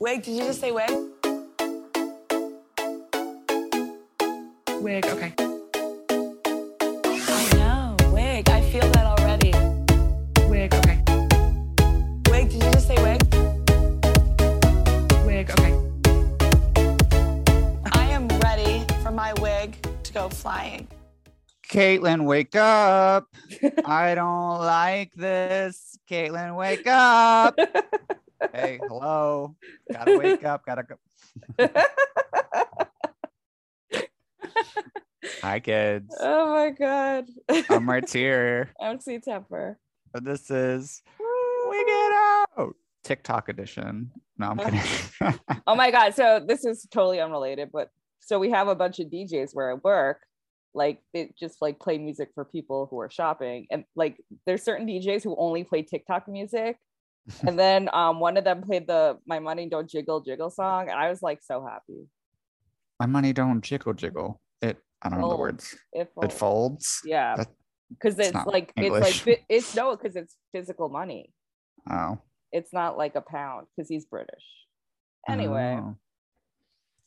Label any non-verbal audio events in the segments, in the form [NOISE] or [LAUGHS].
Wig, did you just say wig? Wig, okay. I know, wig. I feel that already. Wig, okay. Wig, did you just say wig? Wig, okay. I am ready for my wig to go flying. Caitlin, wake up. I don't like this. Caitlin, wake up. [LAUGHS] hey, hello. Gotta wake up. Gotta go. [LAUGHS] Hi, kids. Oh my god. I'm right here. [LAUGHS] I'm C Temper. This is We Get Out TikTok edition. No, I'm kidding. [LAUGHS] Oh my god. So this is totally unrelated, but so we have a bunch of DJs where I work. Like they just like play music for people who are shopping. And like there's certain DJs who only play TikTok music. And then um one of them played the My Money Don't Jiggle Jiggle song. And I was like so happy. My money don't jiggle jiggle. It, I don't know the Folds. words. It It folds. folds. Yeah. That- Because it's not like it's like fi- it's no, because it's physical money. Oh. It's not like a pound because he's British. Anyway, Oh.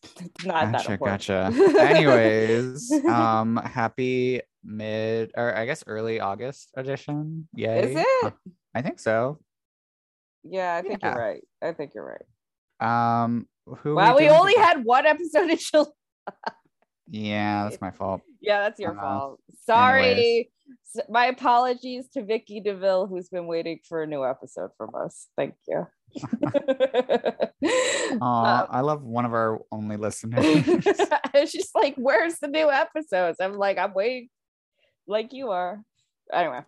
[LAUGHS] not that gotcha, important. gotcha. [LAUGHS] Anyways, um, happy mid or I guess early August edition. Yay. Is it? I think so. Yeah, I think Yeah. you're right. I think you're right. Um, who? Wow, we doing only had one episode in July. Yeah, that's my fault. [LAUGHS] Yeah, that's your Uh, fault. Sorry. My apologies to Vicky DeVille, who's been waiting for a new episode from us. Thank you. [LAUGHS] [LAUGHS] Um, I love one of our only listeners. She's like, "Where's the new episodes?" I'm like, "I'm waiting, like you are." Anyway,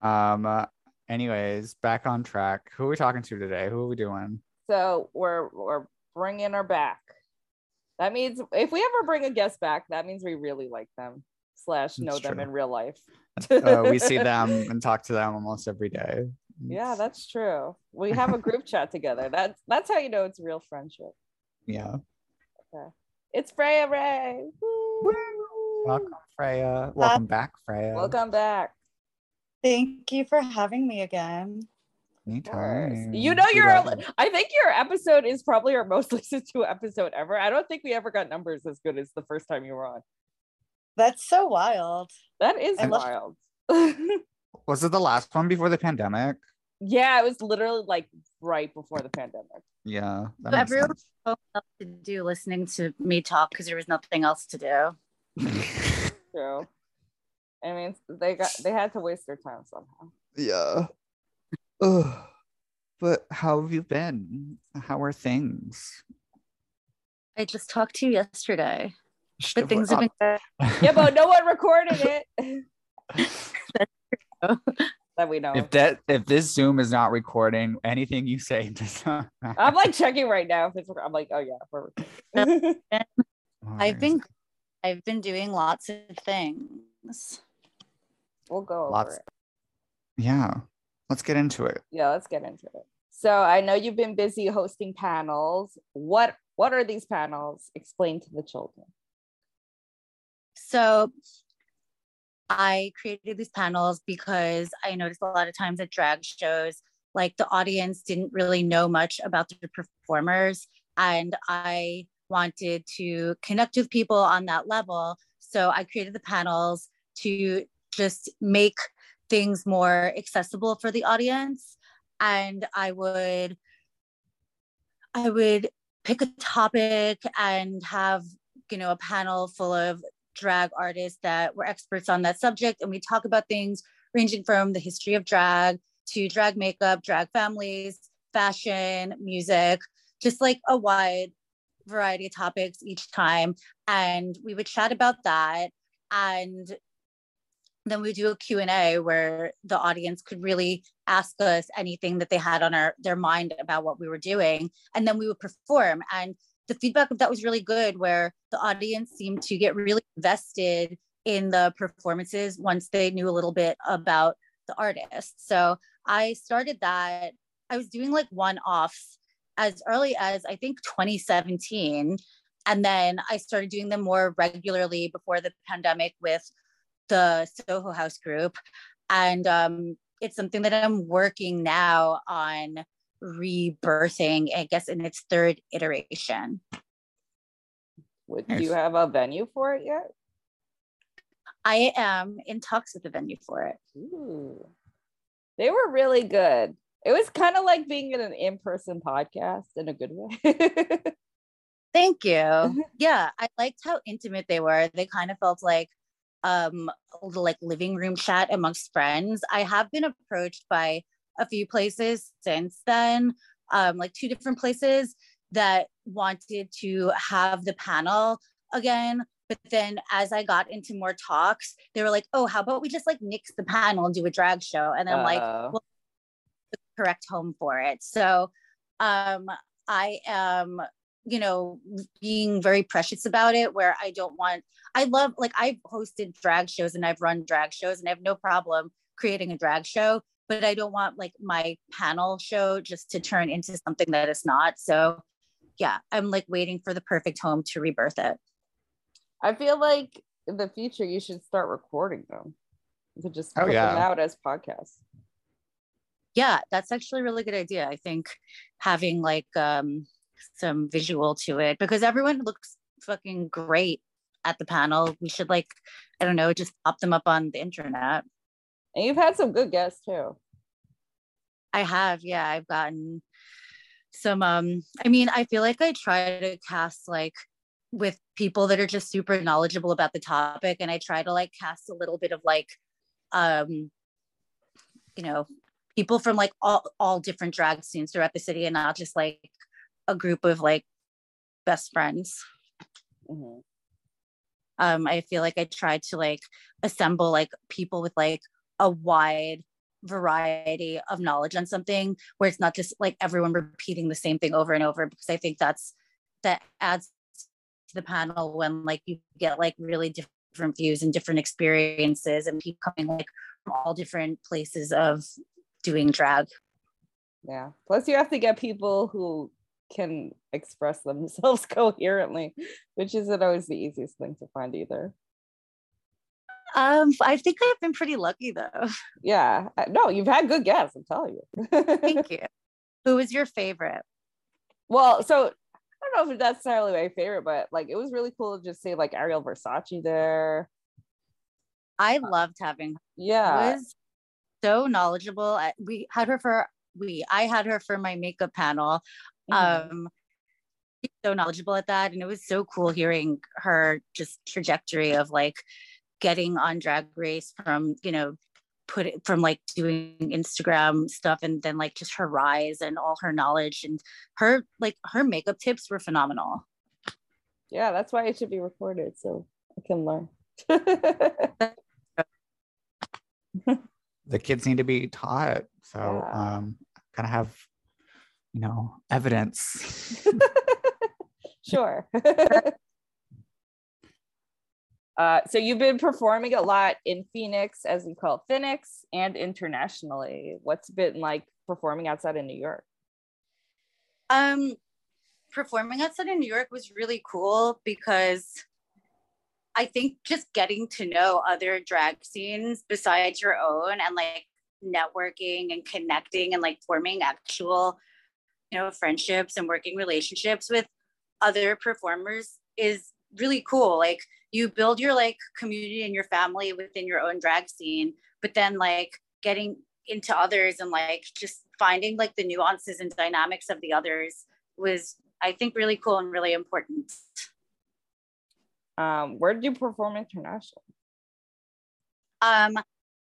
um. uh, anyways, back on track. Who are we talking to today? Who are we doing? so we're we're bringing her back. That means if we ever bring a guest back, that means we really like them slash know That's them true. in real life. Uh, we see [LAUGHS] them and talk to them almost every day. Yeah, that's true. We have a group chat [LAUGHS] together. That's that's how you know it's real friendship. yeah. Okay. It's Freya Ray. Woo! Welcome, Freya. Welcome back, Freya. Welcome back. Thank you for having me again. Of course. Anytime. You know We your love. I think your episode is probably our [LAUGHS] most listened to episode ever. I don't think we ever got numbers as good as the first time you were on. That's so wild. That is I love- wild. [LAUGHS] Was it the last one before the pandemic? yeah, it was literally like right before the pandemic. Yeah. That So everyone- sense. So much to do listening to me talk because there was nothing else to do. True. I mean, they got they had to waste their time somehow. yeah. Ugh. But how have you been? How are things? I just talked to you yesterday, Shut but things have been good. [LAUGHS] Yeah, but no one recorded it. [LAUGHS] that we know. If that if this Zoom is not recording anything you say [LAUGHS] does not matter. I'm like checking right now. If it's, I'm like, oh yeah, we're recording. Oh, I've been I've been doing lots of things. We'll go over Lots- it. Yeah. Let's get into it. Yeah, let's get into it. So I know you've been busy hosting panels. What what are these panels? Explain to the children. So I created these panels because I noticed a lot of times at drag shows, like the audience didn't really know much about the performers. And I wanted to connect with people on that level. So I created the panels to just make things more accessible for the audience. And I would I would pick a topic and have, you know, a panel full of drag artists that were experts on that subject. And we talk about things ranging from the history of drag to drag makeup, drag families, fashion, music, just like a wide variety of topics each time. And we would chat about that. And then we do a q&a where the audience could really ask us anything that they had on our, their mind about what we were doing and then we would perform. And the feedback of that was really good where the audience seemed to get really invested in the performances once they knew a little bit about the artist. So i started that. I was doing like one-offs as early as i think 2017 and then i started doing them more regularly before the pandemic with the soho house group and um, it's something that i'm working now on rebirthing, I guess, in its third iteration. Would Nice. do you have a venue for it yet? I am in talks with the venue for it. Ooh. They were really good. It was kind of like being in an in-person podcast in a good way. [LAUGHS] Thank you. [LAUGHS] yeah, I liked how intimate they were. They kind of felt like um like living room chat amongst friends. I have been approached by a few places since then, um like two different places that wanted to have the panel again. But then as I got into more talks, they were like, "Oh, how about we just like nix the panel and do a drag show?" And I'm like, Uh, well, the correct home for it. So um I am, you know, being very precious about it where I don't want I love like I've hosted drag shows and I've run drag shows and I have no problem creating a drag show, but I don't want like my panel show just to turn into something that it's not. So yeah, I'm like waiting for the perfect home to rebirth it. I feel like in the future you should start recording them. You could just Oh, put them out as podcasts. yeah that's actually a really good idea i think having like um some visual to it because everyone looks fucking great at the panel. We should like i don't know just pop them up on the internet. And you've had some good guests too. i have yeah. I've gotten some um i mean i feel like i try to cast like with people that are just super knowledgeable about the topic and i try to like cast a little bit of like um you know people from like all all different drag scenes throughout the city and not just like a group of like best friends Mhm. um i feel like i tried to like assemble like people with like a wide variety of knowledge on something where it's not just like everyone repeating the same thing over and over because i think that's that adds to the panel when like you get like really different views and different experiences and people coming like from all different places of doing drag Yeah. Plus, you have to get people who can express themselves [LAUGHS] coherently, which isn't always the easiest thing to find either. um i think i've been pretty lucky though [LAUGHS] Yeah. No, you've had good guests, I'm telling you. thank [LAUGHS] you who was your favorite well, so I don't know if it's necessarily my favorite, but like it was really cool to just say like Ariel Versace there. i loved having Yeah. was so knowledgeable. We had her for we I had her for my makeup panel. Mhm. Um she's so knowledgeable at that and it was so cool hearing her just trajectory of like getting on drag race from, you know, put it from like doing Instagram stuff and then like just her rise and all her knowledge and her like her makeup tips were phenomenal. yeah, that's why it should be recorded so I can learn. [LAUGHS] The kids need to be taught. So Yeah. um kind of have, you know, evidence. [LAUGHS] sure. [LAUGHS] uh, so you've been performing a lot in Phoenix, as we call it, Phoenix, and internationally. What's it been like performing outside of New York? Um, performing outside of New York was really cool because I think just getting to know other drag scenes besides your own and like networking and connecting and like forming actual, you know, friendships and working relationships with other performers is really cool. Like you build your like community and your family within your own drag scene, but then like getting into others and like just finding like the nuances and dynamics of the others was I think really cool and really important. Um, where did you perform internationally? Um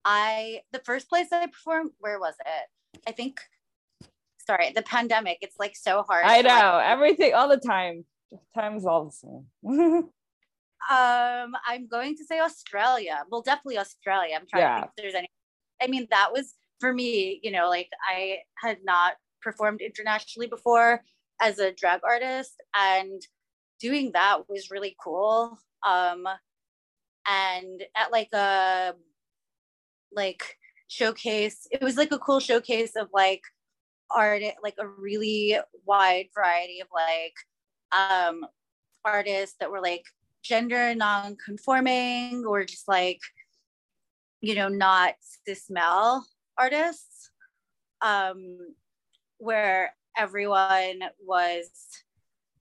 I the first place I performed, where was it? I think sorry, the pandemic. It's like so hard. I to, like, know everything all the time. Time's all the same. [LAUGHS] Um, I'm going to say Australia. Well, definitely Australia. I'm trying Yeah. to think if there's any. I mean, that was for me. You know, like I had not performed internationally before as a drag artist, and doing that was really cool. Um, and at like a like showcase, it was like a cool showcase of like art, like a really wide variety of like um artists that were like gender non-conforming or just like you know not cis male artists um where everyone was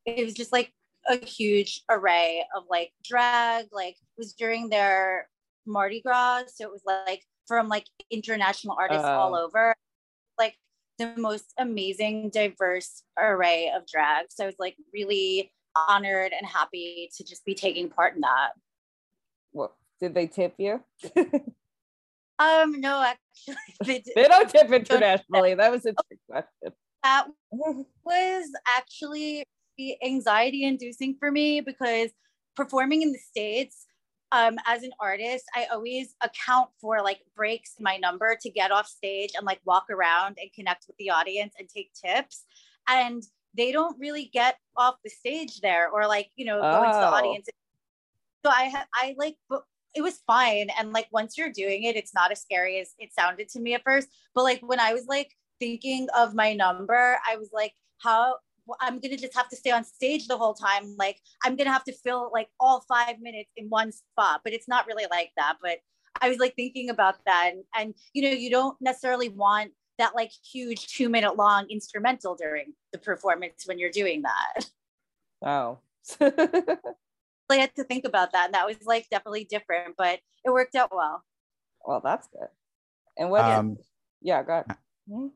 it was just like a huge array of like drag like it was during their mardi gras so it was like from like international artists all Oh. over like the most amazing diverse array of drag so i was like really honored and happy to just be taking part in that What did they tip you? [LAUGHS] um no actually [LAUGHS] they they don't tip internationally. That was a trick question. that [LAUGHS] was actually anxiety inducing for me because performing in the states um, as an artist i always account for like breaks in my number to get off stage and like walk around and connect with the audience and take tips. And they don't really get off the stage there or like you know go into the Oh. audience. So i ha- i like but it was fine. And like once you're doing it it's not as scary as it sounded to me at first. But like when i was like thinking of my number i was like how i'm gonna just have to stay on stage the whole time like i'm gonna have to fill like all five minutes in one spot but it's not really like that but i was like thinking about that and, and you know you don't necessarily want that like huge two minute long instrumental during the performance when you're doing that Oh. [LAUGHS] I had to think about that and that was like definitely different but it worked out well well, that's good. And what? Um, yeah, go ahead.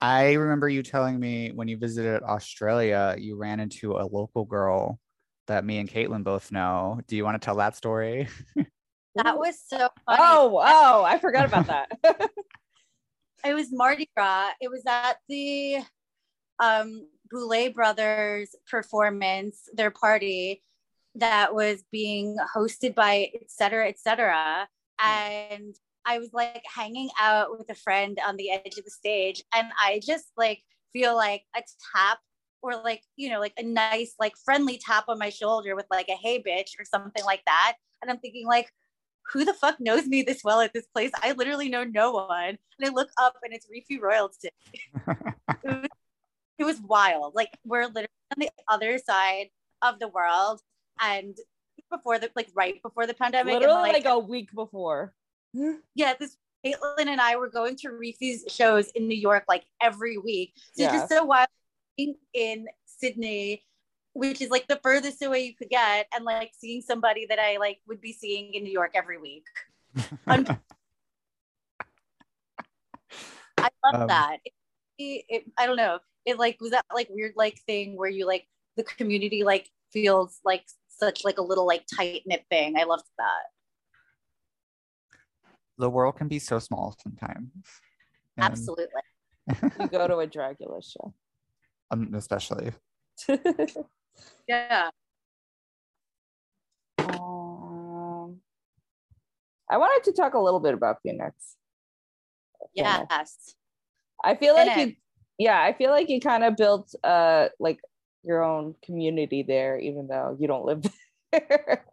Hmm? I remember you telling me when you visited Australia, you ran into a local girl that me and Caitlin both know. Do you want to tell that story? [LAUGHS] that was so funny. Oh, oh, I forgot about that. [LAUGHS] [LAUGHS] it was Mardi Gras. It was at the um Boulet Brothers performance, their party that was being hosted by et cetera, et cetera. And I was like hanging out with a friend on the edge of the stage, and I just like feel like a tap or like, you know, like a nice, like friendly tap on my shoulder with like a hey bitch or something like that. And I'm thinking, like, who the fuck knows me this well at this place? I literally know no one. And I look up and it's Rify Royalty. [LAUGHS] it, was, it was wild. Like we're literally on the other side of the world and before the like right before the pandemic. and, Literally like, a week before. Yeah, this Caitlin and I were going to Rify's shows in New York like every week. So Yeah. just so wild being in Sydney, which is like the furthest away you could get, and like seeing somebody that I like would be seeing in New York every week. [LAUGHS] I love Um, that. It, it, I don't know. It like was that like weird like thing where you like the community like feels like such like a little like tight knit thing. I loved that. The world can be so small sometimes. And, Absolutely. [LAUGHS] You go to a Dragula show. um, especially. [LAUGHS] Yeah. um, I wanted to talk a little bit about Phoenix. Phoenix. Yes. I feel like you, yeah, I feel like you kind of built uh like your own community there, even though you don't live [LAUGHS] there.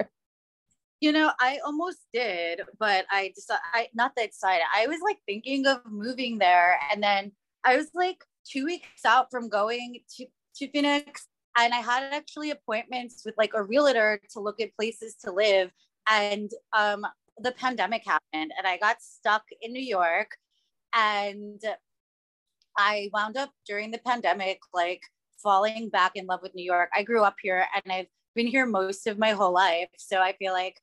You know, I almost did, but I decided, I not that excited. I was like thinking of moving there, and then I was like two weeks out from going to to Phoenix, and I had actually appointments with like a realtor to look at places to live, and um, the pandemic happened, and I got stuck in New York, and I wound up during the pandemic like falling back in love with New York. I grew up here, and I've been here most of my whole life. So I feel like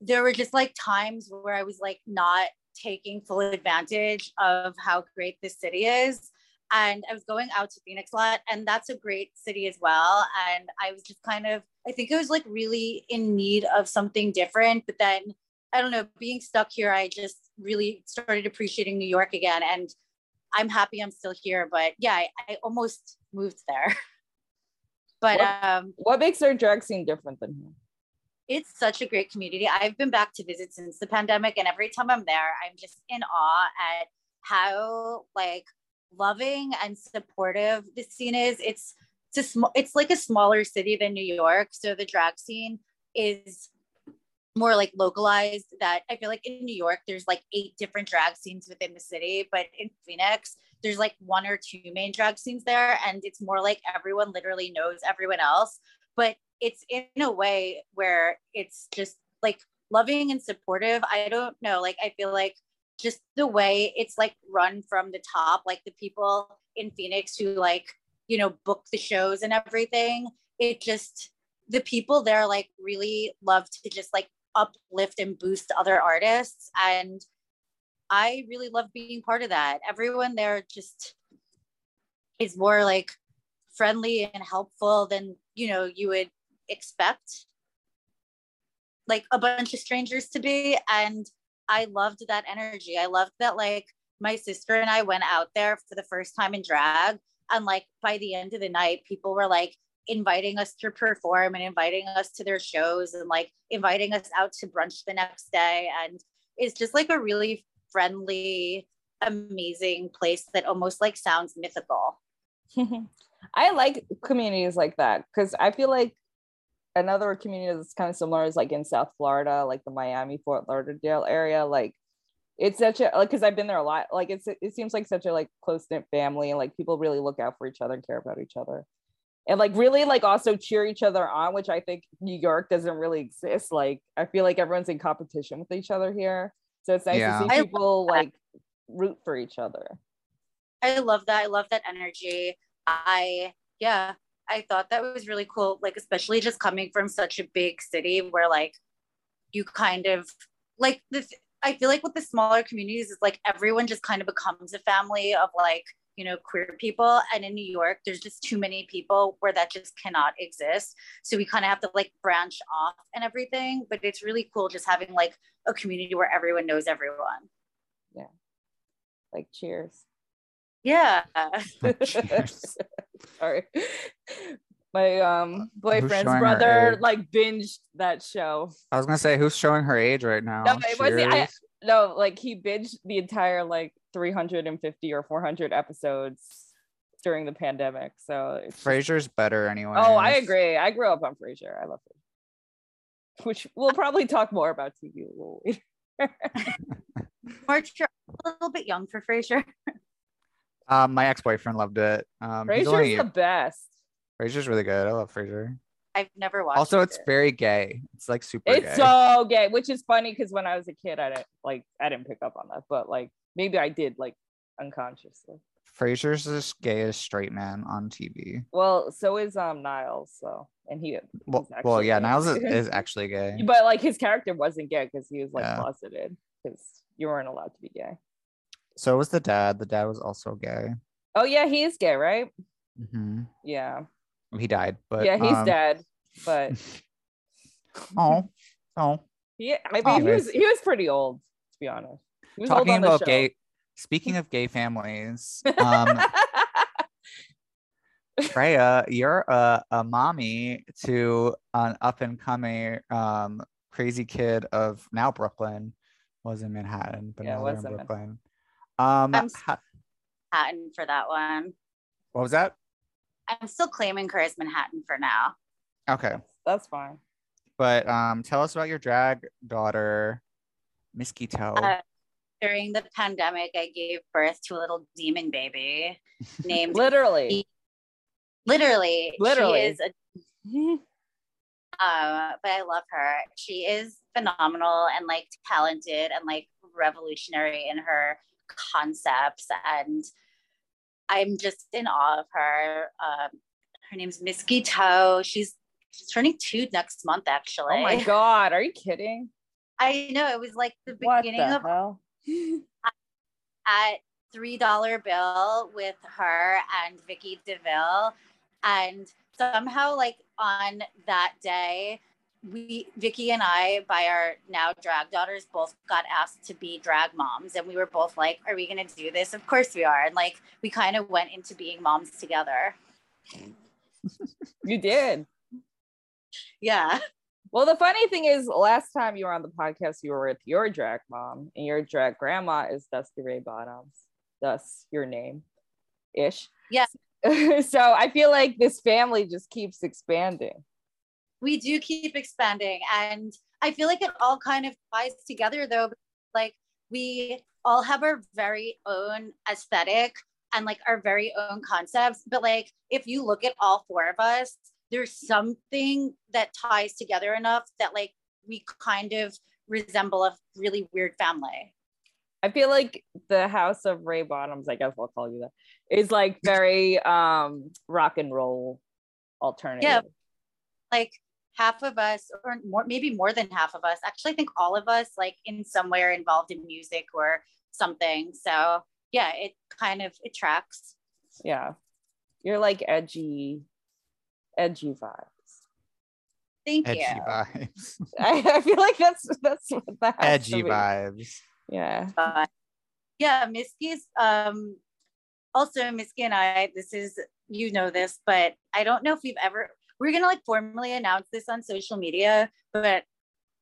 there were just like times where I was like not taking full advantage of how great this city is. And I was going out to Phoenix a lot, and that's a great city as well. And I was just kind of, I think I was like really in need of something different. But then I don't know, being stuck here, I just really started appreciating New York again. And I'm happy I'm still here. But yeah, I, I almost moved there. [LAUGHS] but What- um, what makes our drag scene different than here? It's such a great community. I've been back to visit since the pandemic, and every time I'm there, I'm just in awe at how like loving and supportive the scene is. It's it's a small, it's like a smaller city than New York, so the drag scene is more like localized. That I feel like in New York, there's like eight different drag scenes within the city, but in Phoenix, there's like one or two main drag scenes there, and it's more like everyone literally knows everyone else. But it's in a way where it's just like loving and supportive. I don't know. Like, I feel like just the way it's like run from the top, like the people in Phoenix who like, you know, book the shows and everything. It just the people there like really love to just like uplift and boost other artists and I really love being part of that. Everyone there just is more like friendly and helpful than, you know, you would expect like a bunch of strangers to be. And I loved that energy. I loved that like my sister and I went out there for the first time in drag. And like by the end of the night people were like inviting us to perform and inviting us to their shows and like inviting us out to brunch the next day. And it's just like a really friendly amazing place that almost like sounds mythical. [LAUGHS] I like communities like that because I feel like another community that's kind of similar is like in South Florida, like the Miami, Fort Lauderdale area. Like it's such a like because I've been there a lot. Like it's it seems like such a like close knit family, and like people really look out for each other and care about each other, and like really like also cheer each other on, which I think New York doesn't really exist. Like I feel like everyone's in competition with each other here, so it's nice Yeah. to see people like root for each other. I love that. I love that energy. I, yeah, I thought that was really cool. Like, especially just coming from such a big city where, like, you kind of like this. I feel like with the smaller communities, it's like everyone just kind of becomes a family of like, you know, queer people. And in New York, there's just too many people where that just cannot exist. So we kind of have to like branch off and everything. But it's really cool just having like a community where everyone knows everyone. Yeah. Like cheers. Yeah. [LAUGHS] Cheers. [LAUGHS] Sorry. My um boyfriend's showing her brher age? like binged that show. I was gonna say who's showing her age right now. No, it wasn't- I- No, like he binged the entire like 350 or 400 episodes during the pandemic. So it's Frasier's better anyway. Oh, I agree. I grew up on Frasier. I love it. Which we'll probably talk more about TV a little later. [LAUGHS] March, you're a little bit young for Frasier. Um, my ex-boyfriend loved it. Um, he's Frasier's only, the best. Frasier's really good. I love Frasier. I've never watched. Also, it's it. very gay. It's like super It's gay. so gay, which is funny because when I was a kid, I didn't like I didn't pick up on that, but like maybe I did like unconsciously. Frasier's the gayest straight man on TV. Well, so is um Niles, so and he Well, well, yeah, gay. Niles is, [LAUGHS] is actually gay. but like his character wasn't gay because he was like Yeah. closeted because you weren't allowed to be gay. So was the dad. The dad was also gay. Oh yeah, he is gay, right? hmm Yeah. He died, but yeah, he's um, dead. But [LAUGHS] Oh, oh. Yeah, I mean he was he was pretty old, to be honest. He was old Talking about show. gay. Speaking of gay families, um, [LAUGHS] Freya, you're a, a mommy to an up and coming um, crazy kid of now Brooklyn, was in Manhattan, but Yeah, now in Brooklyn. Um, I'm ha- Manhattan for that one. what was that? I'm still claiming her as Manhattan for now. Okay, that's, that's fine. but um, tell us about your drag daughter, Miss Quito. Uh, During the pandemic, I gave birth to a little demon baby [LAUGHS] named Literally. literally. Literally. She is a uh, but I love her. She is phenomenal and like talented and like revolutionary in her concepts. And I'm just in awe of her. Um, her name's Miss Toe. She's she's turning two next month, actually. oh my [LAUGHS] god, are you kidding? I know it was like the beginning the of hell? [LAUGHS] at three dollar bill with her and Vicky DeVille, and somehow like on that day, we Vicky and I, by our now drag daughters, both got asked to be drag moms, and we were both like, "Are we gonna do this? Of course we are!" And like we kind of went into being moms together. You did. Yeah, Well, the funny thing is, last time you were on the podcast, you were with your drag mom, and your drag grandma is Dusty Ray Bottoms, thus your name ish. Yeah. [LAUGHS] so I feel like this family just keeps expanding. We do keep expanding and i feel like it all kind of ties together though like we all have our very own aesthetic and like our very own concepts but like if you look at all four of us there's something that ties together enough that like we kind of resemble a really weird family I feel like the House of Ray Bottoms, I guess I'll call you that, is like very um rock and roll alternative. Yeah. Like half of us or more maybe more than half of us actually I think all of us like in somewhere involved in music or something so yeah it kind of it tracks Yeah. You're like edgy, edgy vibes. thank Edgy you vibes. [LAUGHS] I, I feel like that's that's what the house Edgy vibes. Yeah. Uh, yeah Misky's um also Misky and I this is you know this but I don't know if we've ever we're gonna like formally announce this on social media but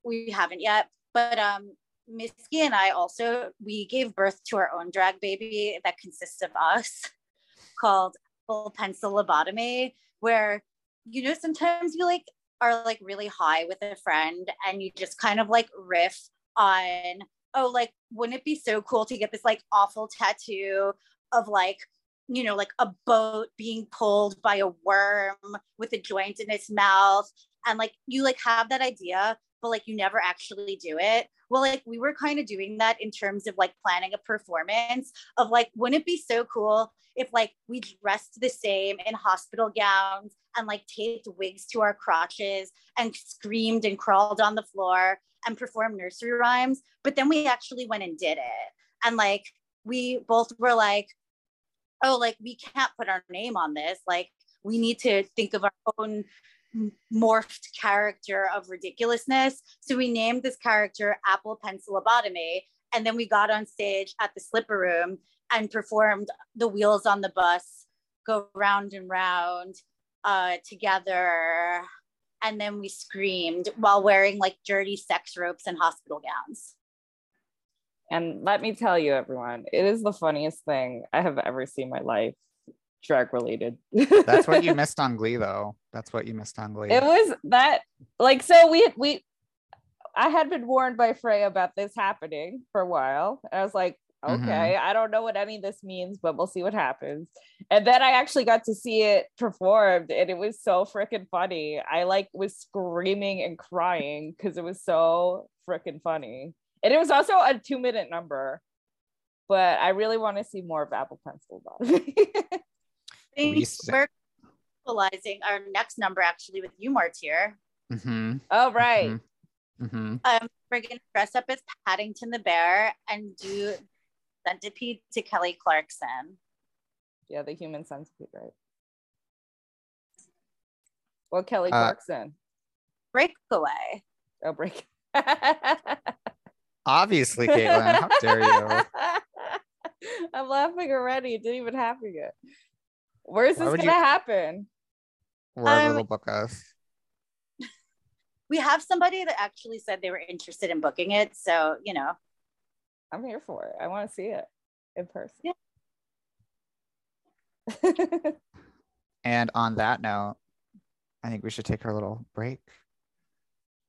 we haven't yet. But um Misky and I also we gave birth to our own drag baby that consists of us called full pencil lobotomy where you know sometimes you like are like really high with a friend and you just kind of like riff on oh like wouldn't it be so cool to get this like awful tattoo of like you know like a boat being pulled by a worm with a joint in its mouth. And like you like have that idea but like you never actually do it. Well like we were kind of doing that in terms of like planning a performance of like wouldn't it be so cool if like we dressed the same in hospital gowns and like taped wigs to our crotches and screamed and crawled on the floor and performed nursery rhymes? But then we actually went and did it. And like we both were like oh like we can't put our name on this. Like we need to think of our own morphed character of ridiculousness. So we named this character apple pencil lobotomy and then we got on stage at the slipper room and performed the wheels on the bus go round and round uh, together. And then we screamed while wearing like dirty sex ropes and hospital gowns And let me tell you, everyone, it is the funniest thing I have ever seen in my life, drag related. That's what you [LAUGHS] missed on Glee, though. That's what you missed on Glee. it was that like so we we I had been warned by Freya about this happening for a while. And I was like, Mhm. okay, I don't know what any of this means, but we'll see what happens. And then I actually got to see it performed and it was so freaking funny. I like was screaming and crying because it was so freaking funny. And it was also a two minute number. But I really want to see more of Apple Pencil Bottom. [LAUGHS] think Reset. we're equalizing our next number actually with you, Martyr. Mm-hmm. oh, right. Mhm. Mm-hmm. Um, we're gonna dress up as Paddington the Bear and do centipede to Kelly Clarkson. Yeah, the human centipede, right? Well, Kelly Uh, Clarkson. Breakaway. Oh, break. [LAUGHS] Obviously, Caitlin. How dare you? [LAUGHS] I'm laughing already. It didn't even happen yet. Where's Why this gonna you- happen? Wherever Um, they'll book us. We have somebody that actually said they were interested in booking it. So, you know, I'm here for it. I want to see it in person. Yeah. [LAUGHS] And on that note, I think we should take our little break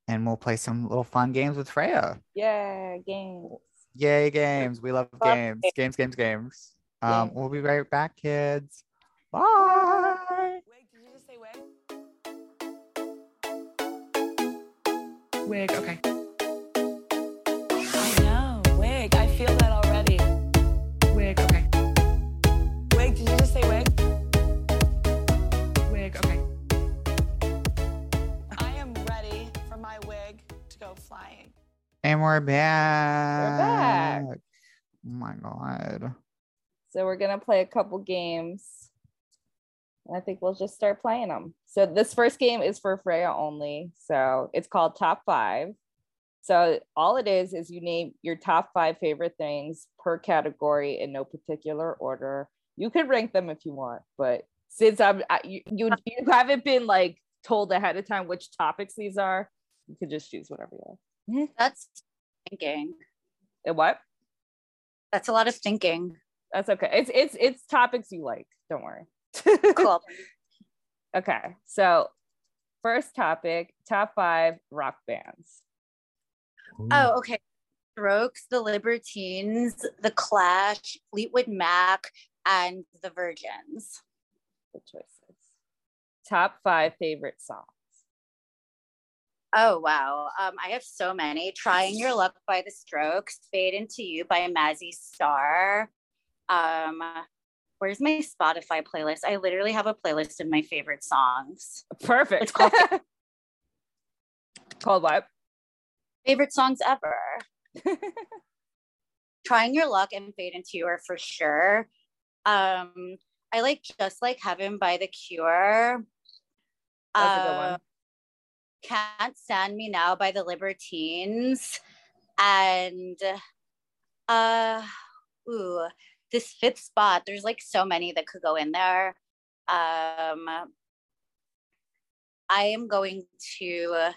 and we'll play some little fun games with Freya. yeah, games. Yay, games. We love Love games. Games, games, games. Um, we'll be right back, kids. Bye. Wig, did you just say wig? Wig. Okay. We're back. back. Oh my god. So we're gonna play a couple games. And I think we'll just start playing them. So this first game is for Freya only. So it's called Top Five. So all it is is you name your top five favorite things per category in no particular order. You could rank them if you want, but since I'm I, you, you you haven't been like told ahead of time which topics these are, you could just choose whatever you want. Mm-hmm. that's thinking. And what? That's a lot of thinking. That's okay. It's it's it's topics you like. Don't worry. Cool. [LAUGHS] Okay, so first topic top five rock bands. oh, okay. Strokes, the Libertines, the Clash, Fleetwood Mac, and the Virgins. Good choices. Top five favorite songs. Oh wow. Um, I have so many. Trying Your Luck by the Strokes, Fade Into You by Mazzy Star. Um, where's my Spotify playlist? I literally have a playlist of my favorite songs. Perfect. It's called- [LAUGHS] called what? Favorite songs ever. [LAUGHS] Trying Your Luck and Fade Into You are for sure. Um, I like Just Like Heaven by The Cure. That's a good Uh, one. Can't Stand Me Now by the Libertines. And uh ooh, this fifth spot, there's like so many that could go in there. Um I am going to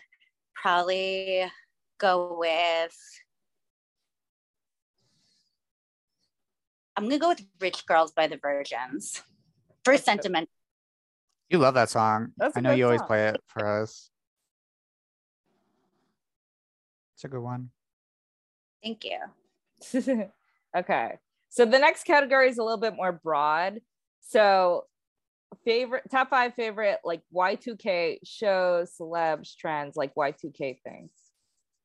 probably go with I'm gonna go with Rich Girls by the Virgins. For sentiment. You love that song. That's a I know good you always song. play it for us. It's a good one. Thank you. [LAUGHS] okay. So the next category is a little bit more broad. So favorite top five favorite like Y2K shows, celebs, trends, like Y2K things.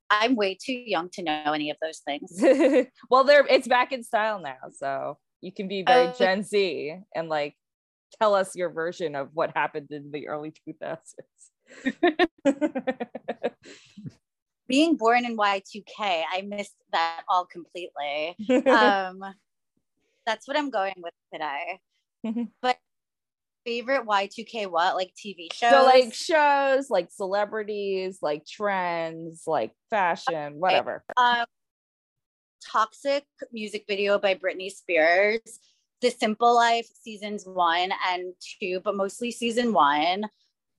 I'm way too young to know any of those things. [LAUGHS] well, they're it's back in style now, so you can be very Oh. Gen Z and like tell us your version of what happened in the early 2000s. [LAUGHS] Being born in Y2K, I missed that all completely. [LAUGHS] Um, that's what I'm going with today. [LAUGHS] but favorite Y2K what? Like TV shows? so like shows, like celebrities, like trends, like fashion, whatever. um, Toxic music video by Britney Spears. The Simple Life seasons one and two, but mostly season one.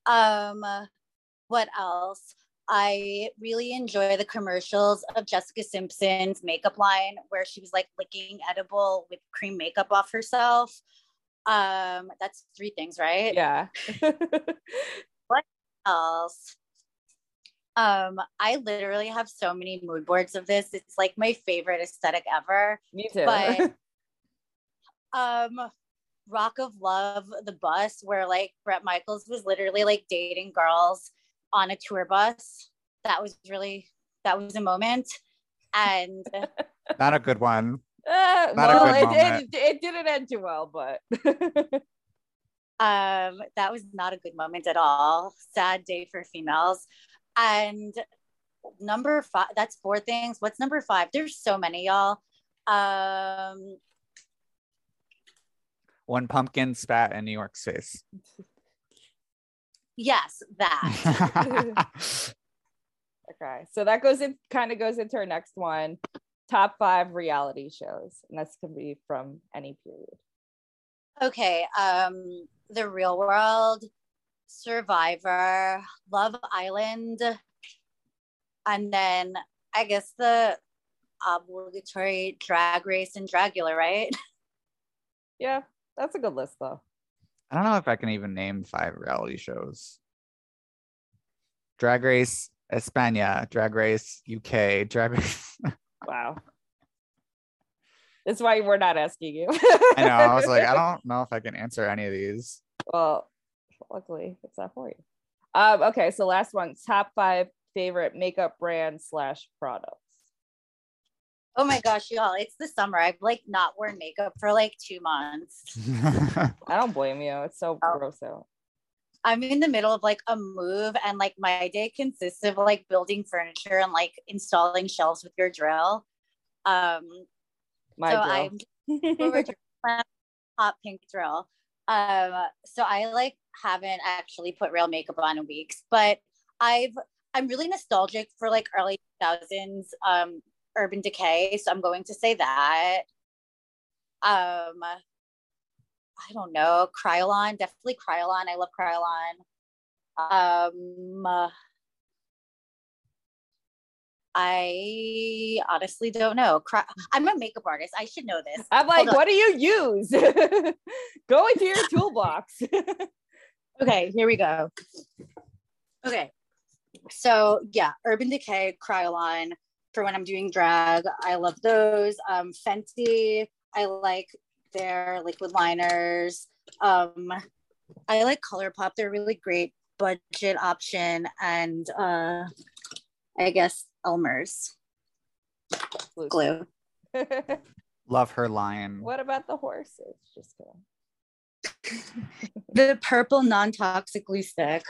Um, what else? I really enjoy the commercials of Jessica Simpson's makeup line where she was like licking edible whipped cream makeup off herself. Um, that's three things, right? Yeah. [LAUGHS] What else. Um, I literally have so many mood boards of this. It's like my favorite aesthetic ever. Me too. But [LAUGHS] um Rock of Love, the bus, where like Bret Michaels was literally like dating girls on a tour bus. That was really that was a moment. And [LAUGHS] Not a good one. Uh, Not a good it, moment. it, it didn't end too well, but [LAUGHS] um that was not a good moment at all. Sad day for females. And number five, that's four things. What's number five? There's so many, y'all. Um One pumpkin spat in New York face. [LAUGHS] yes, that. [LAUGHS] [LAUGHS] okay. So that goes in kind of goes into our next one. Top five reality shows. And this can be from any period. Okay, um, The Real World, Survivor, Love Island, and then I guess the obligatory Drag Race and Dragula, right? [LAUGHS] Yeah, that's a good list though. I don't know if I can even name five reality shows. Drag Race España, Drag Race UK, Drag Race. [LAUGHS] Wow. That's why we're not asking you. I know. I was like, I [LAUGHS] don't know if I can answer any of these. well, luckily it's not for you. Um, okay, so last one, top five favorite makeup brand slash products. Oh my gosh, y'all, it's the summer. I've like not worn makeup for like two months. [LAUGHS] I don't blame you. It's so Oh. gross out. I'm in the middle of like a move, and like my day consists of like building furniture and like installing shelves with your drill. Um, My so drill. I'm over to my hot pink drill. Um, so I like haven't actually put real makeup on in weeks, but I've I'm really nostalgic for like early 2000s um Urban Decay, so I'm going to say that. Um, I don't know, Kryolan, definitely Kryolan. I love Kryolan. Um, uh, I honestly don't know. Cry- I'm a makeup artist. I should know this. I'm like, what do you use? [LAUGHS] Go into your toolbox. [LAUGHS] Okay, here we go. Okay. So yeah, Urban Decay, Kryolan for when I'm doing drag. I love those. Um, Fenty, I like their liquid liners. Um, I like ColourPop. They're really great budget option and uh I guess Elmer's glue. [LAUGHS] Love her lion. what about the horses? Just kidding. [LAUGHS] The purple non-toxic glue stick.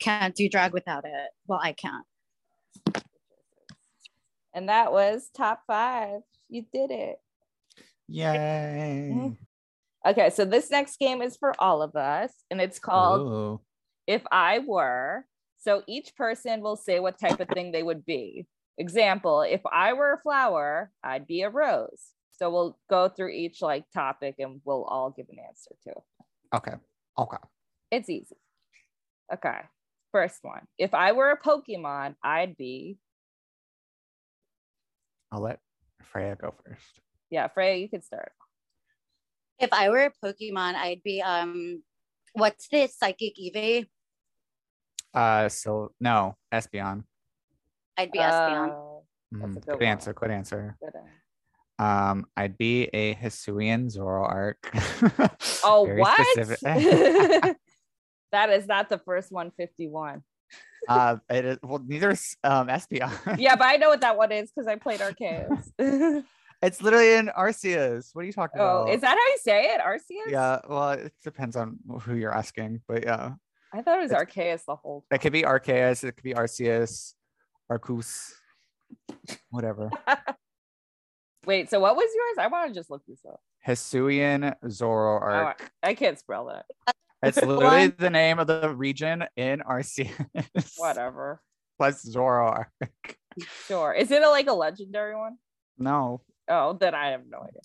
Can't do drag without it. Well, I can't. And that was top five. You did it. Yay. Okay, so this next game is for all of us, and it's called Ooh. If I Were. So each person will say what type of thing they would be. Example, if I were a flower, I'd be a rose. So we'll go through each like topic and we'll all give an answer to. Okay. Okay. It's easy. Okay. First one. If I were a Pokemon, I'd be I'll let Freya go first. yeah, Freya, you could start. If I were a Pokemon, I'd be um what's this psychic Eevee? Uh so no, Espeon. I'd be Espeon. Uh, That's a Mhm. good Good answer. Good answer. good one. Um, I'd be a Hisuian Zoroark. Oh, [LAUGHS] what? [LAUGHS] [LAUGHS] that is not the first 151. Uh, it is well, neither is um Espeon. Yeah, but I know what that one is because I played Arceus. [LAUGHS] [LAUGHS] it's literally in Arceus. What are you talking about? Oh, is that how you say it? Arceus? Yeah, well, it depends on who you're asking, but yeah, I thought it was It's- Arceus the whole it could be Arceus, it could be Arceus, Arcus, whatever. [LAUGHS] Wait, so what was yours? I want to just look this up. Hisuian Oh, I can't spell that. It's literally the name of the region in Arceus. Whatever. Plus Zoroark. Sure. Is it a, like a legendary one? No. Oh, then I have no idea.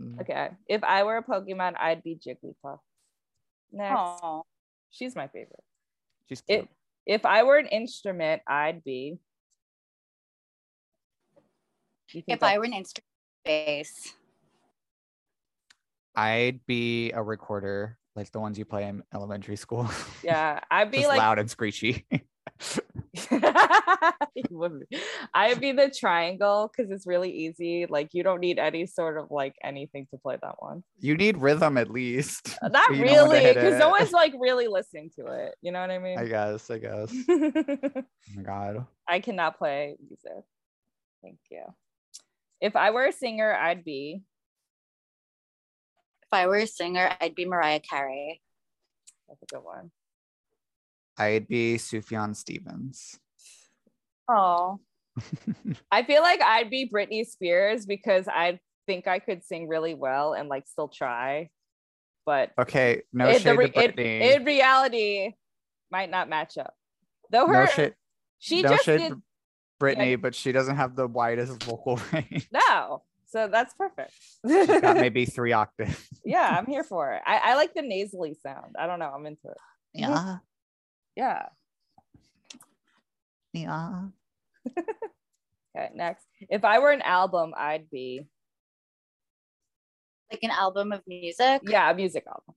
Mm. Okay. If I were a Pokemon, I'd be Jigglypuff. Next. Oh. She's my favorite. She's cute. If if I were an instrument, I'd be. You think If I were an instrument bass. I'd be a recorder, like the ones you play in elementary school. yeah, [LAUGHS] I'd be like loud and screechy. [LAUGHS] [LAUGHS] You would be. I'd be the triangle because it's really easy. Like you don't need any sort of like anything to play that one. you need rhythm at least. Uh, not so you know when to really, because no one's like really listening to it. You know what I mean? I guess. I guess. Oh my god. I cannot play music. Thank you. If I were a singer, I'd be. If I were a singer, I'd be Mariah Carey. That's a good one. I'd be Sufjan Stevens. Oh. [LAUGHS] I feel like I'd be Britney Spears because I think I could sing really well and like still try, but Okay, no it- shade re- to it- Britney. in reality might not match up. Though her no shade, she no just shade did to Britney, but she doesn't have the widest vocal [LAUGHS] range. no, so that's perfect. She's got [LAUGHS] maybe three octaves. yeah, I'm here for it. I, I like the nasally sound. I don't know, I'm into it. Yeah, [LAUGHS] Yeah. yeah. [LAUGHS] Okay, next. If I were an album, I'd be Like an album of music. yeah, a music album.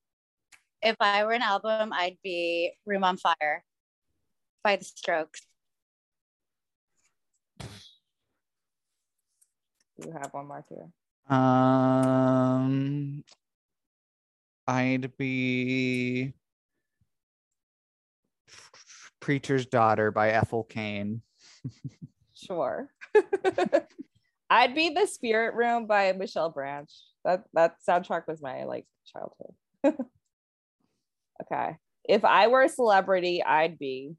If I were an album, I'd be Room on Fire by the Strokes. You have one mark here. Um, I'd be Preacher's Daughter by Ethel Cain. [LAUGHS] Sure. [LAUGHS] I'd be the Spirit Room by Michelle Branch. That that soundtrack was my like childhood. [LAUGHS] okay. If I were a celebrity, I'd be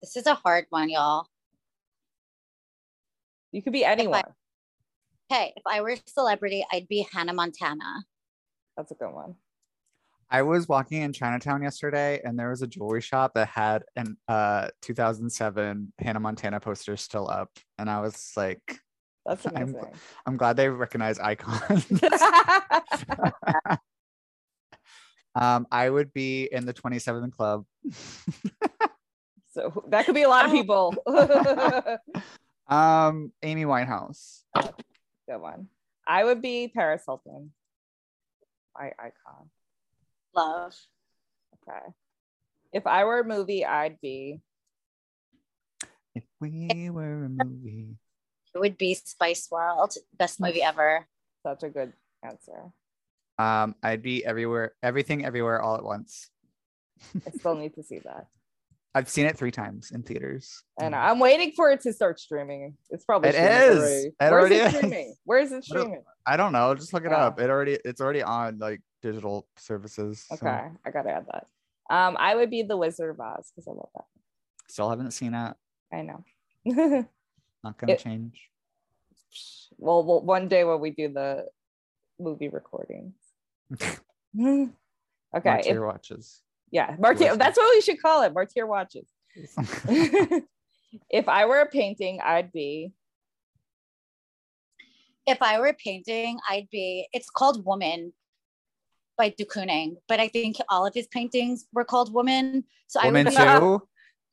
This is a hard one, y'all. You could be anyone. Hey, if I were a celebrity, I'd be Hannah Montana. That's a good one. I was walking in Chinatown yesterday and there was a jewelry shop that had an uh 2007 Hannah Montana poster still up. And I was like, That's I'm- amazing. I'm glad they recognize icons. [LAUGHS] [LAUGHS] um, I would be in the 27th club. [LAUGHS] so that could be a lot of people. Um, Amy Winehouse. good one. I would be Paris Hilton. My icon. Love. Okay. If I were a movie, I'd be If we were a movie. It would be Spice World. Best movie ever. such a good answer. Um, I'd be everywhere, everything everywhere all at once. I still need to see that. I've seen it three times in theaters. And I'm waiting for it to start streaming. It's probably It is. already. It Where's already it is. streaming? Where is it streaming? I don't know. Just look it Yeah. up. It already it's already on like digital services. so Okay, I gotta add that. Um, I would be the Wizard of Oz because I love that. Still haven't seen it. I know. [LAUGHS] Not gonna It- change. well, well, one day when we do the movie recordings. [LAUGHS] [LAUGHS] okay. Martyr if- watches. Yeah, Martier. Listen. That's what we should call it. Martier watches. [LAUGHS] if I were a painting, I'd be. If I were a painting, I'd be. It's called Woman by de Kooning, but I think all of his paintings were called Woman. So Woman I would, two.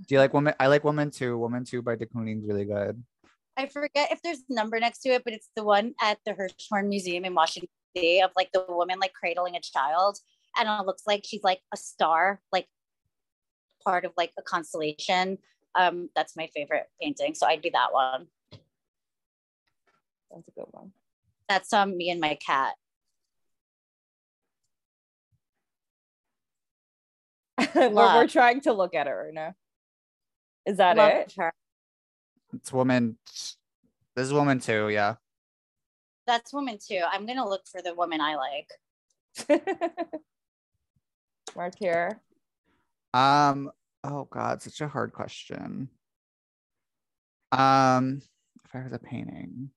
Do you like woman? I like woman two. Woman two by de Kooning's really good. I forget if there's a number next to it, but it's the one at the Hirshhorn Museum in Washington D.C. of like the woman like cradling a child, and it looks like she's like a star, like part of like a constellation. Um, that's my favorite painting, so I'd be that one. That's a good one. That's um me and my cat. [LAUGHS] we're, we're trying to look at it right now. Is that Love it? her. It's woman. This is woman too. Yeah. That's woman too. I'm gonna look for the woman I like. [LAUGHS] Martyr. Um. Oh God, such a hard question. Um, if I was a painting,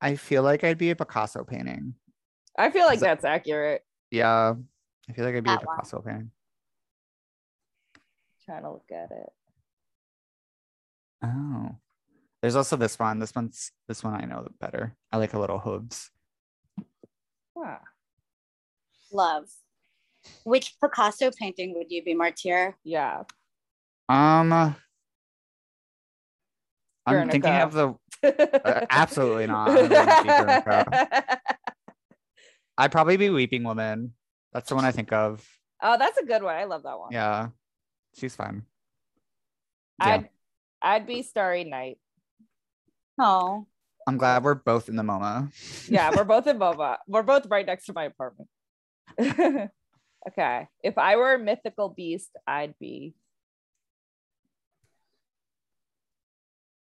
I feel like I'd be a Picasso painting. I feel like Is that- that's accurate. Yeah, I feel like I'd be a That one. Picasso painting. Trying to look at it. Oh, there's also this one. This one's this one I know better. I like a little hooves. Huh. Love. Which Picasso painting would you be, Martyr? Yeah. Um, I'm thinking of the. Uh, [LAUGHS] absolutely not. I don't wanna be Guernica. [LAUGHS] I'd probably be Weeping Woman. That's the one I think of. oh, that's a good one. I love that one. Yeah, she's fun. Yeah. I'd I'd be Starry Night. Oh, I'm glad we're both in the MoMA. Yeah, we're both in [LAUGHS] MoMA. We're both right next to my apartment. [LAUGHS] okay. If I were a mythical beast, I'd be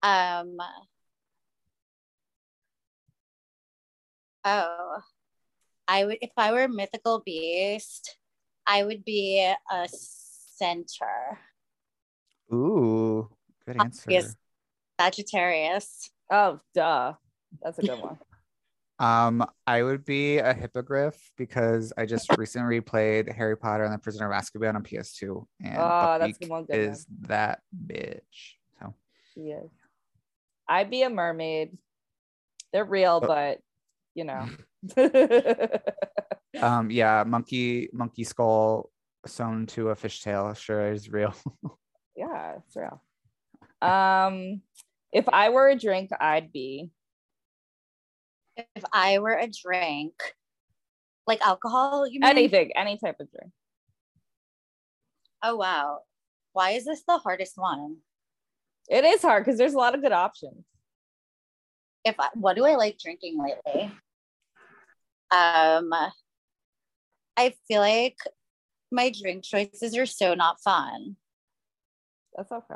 um. Oh, I would if I were a mythical beast, I would be a centaur, Ooh, good answer. Yes. Sagittarius. oh duh. That's a good one. Um, I would be a hippogriff because I just recently replayed Harry Potter and the Prisoner of Azkaban on PS2, and Oh, that's the one good is that bitch. So is. I'd be a mermaid. They're real, Oh. but you know. [LAUGHS] [LAUGHS] um, yeah, monkey monkey skull sewn to a fishtail sure is real. [LAUGHS] yeah, it's real. Um, if I were a drink, I'd be If I were a drink, like alcohol, you mean? anything, any type of drink. Oh wow, why is this the hardest one? It is hard because there's a lot of good options. if I, what do I like drinking lately? Um, I feel like my drink choices are so not fun. That's okay.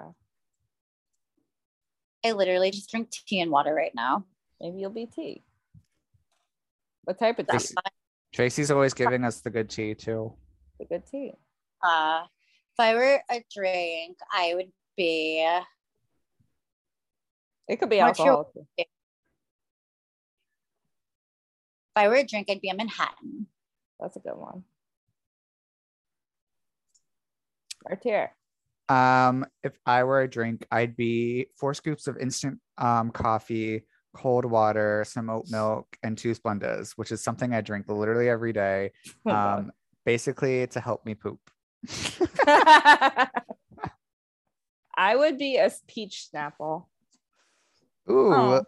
I literally just drink tea and water right now. Maybe you'll be tea. What type of tea? That's fine. Tracy's always giving us the good tea too. The good tea. Uh, if I were a drink, I would be. It could be What's alcohol. too. If I were a drink, I'd be a Manhattan. That's a good one. Martyr. Um, if I were a drink, I'd be four scoops of instant um coffee, cold water, some oat milk, and two Splendas, which is something I drink literally every day. [LAUGHS] Oh, Um, basically to help me poop. [LAUGHS] [LAUGHS] I would be a peach snapple. Ooh, Oh.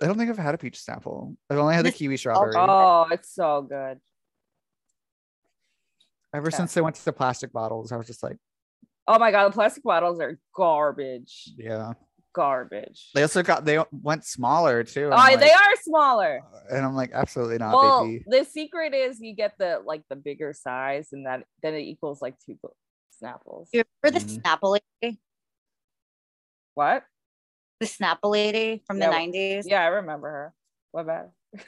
I don't think I've had a peach snapple. I've only had the kiwi strawberry. Oh, it's so good. Ever since they went to the plastic bottles, I was just like, Oh my god, the plastic bottles are garbage. yeah. Garbage. They also got they went smaller too. Oh, I'm they are smaller. and I'm like, absolutely not, well, baby. the secret is you get the like the bigger size, and that then it equals like two Snapples. You remember the Mhm. Snapple lady? What? The Snapple lady from Yeah, the 90s? Yeah, I remember her. What bad? [LAUGHS]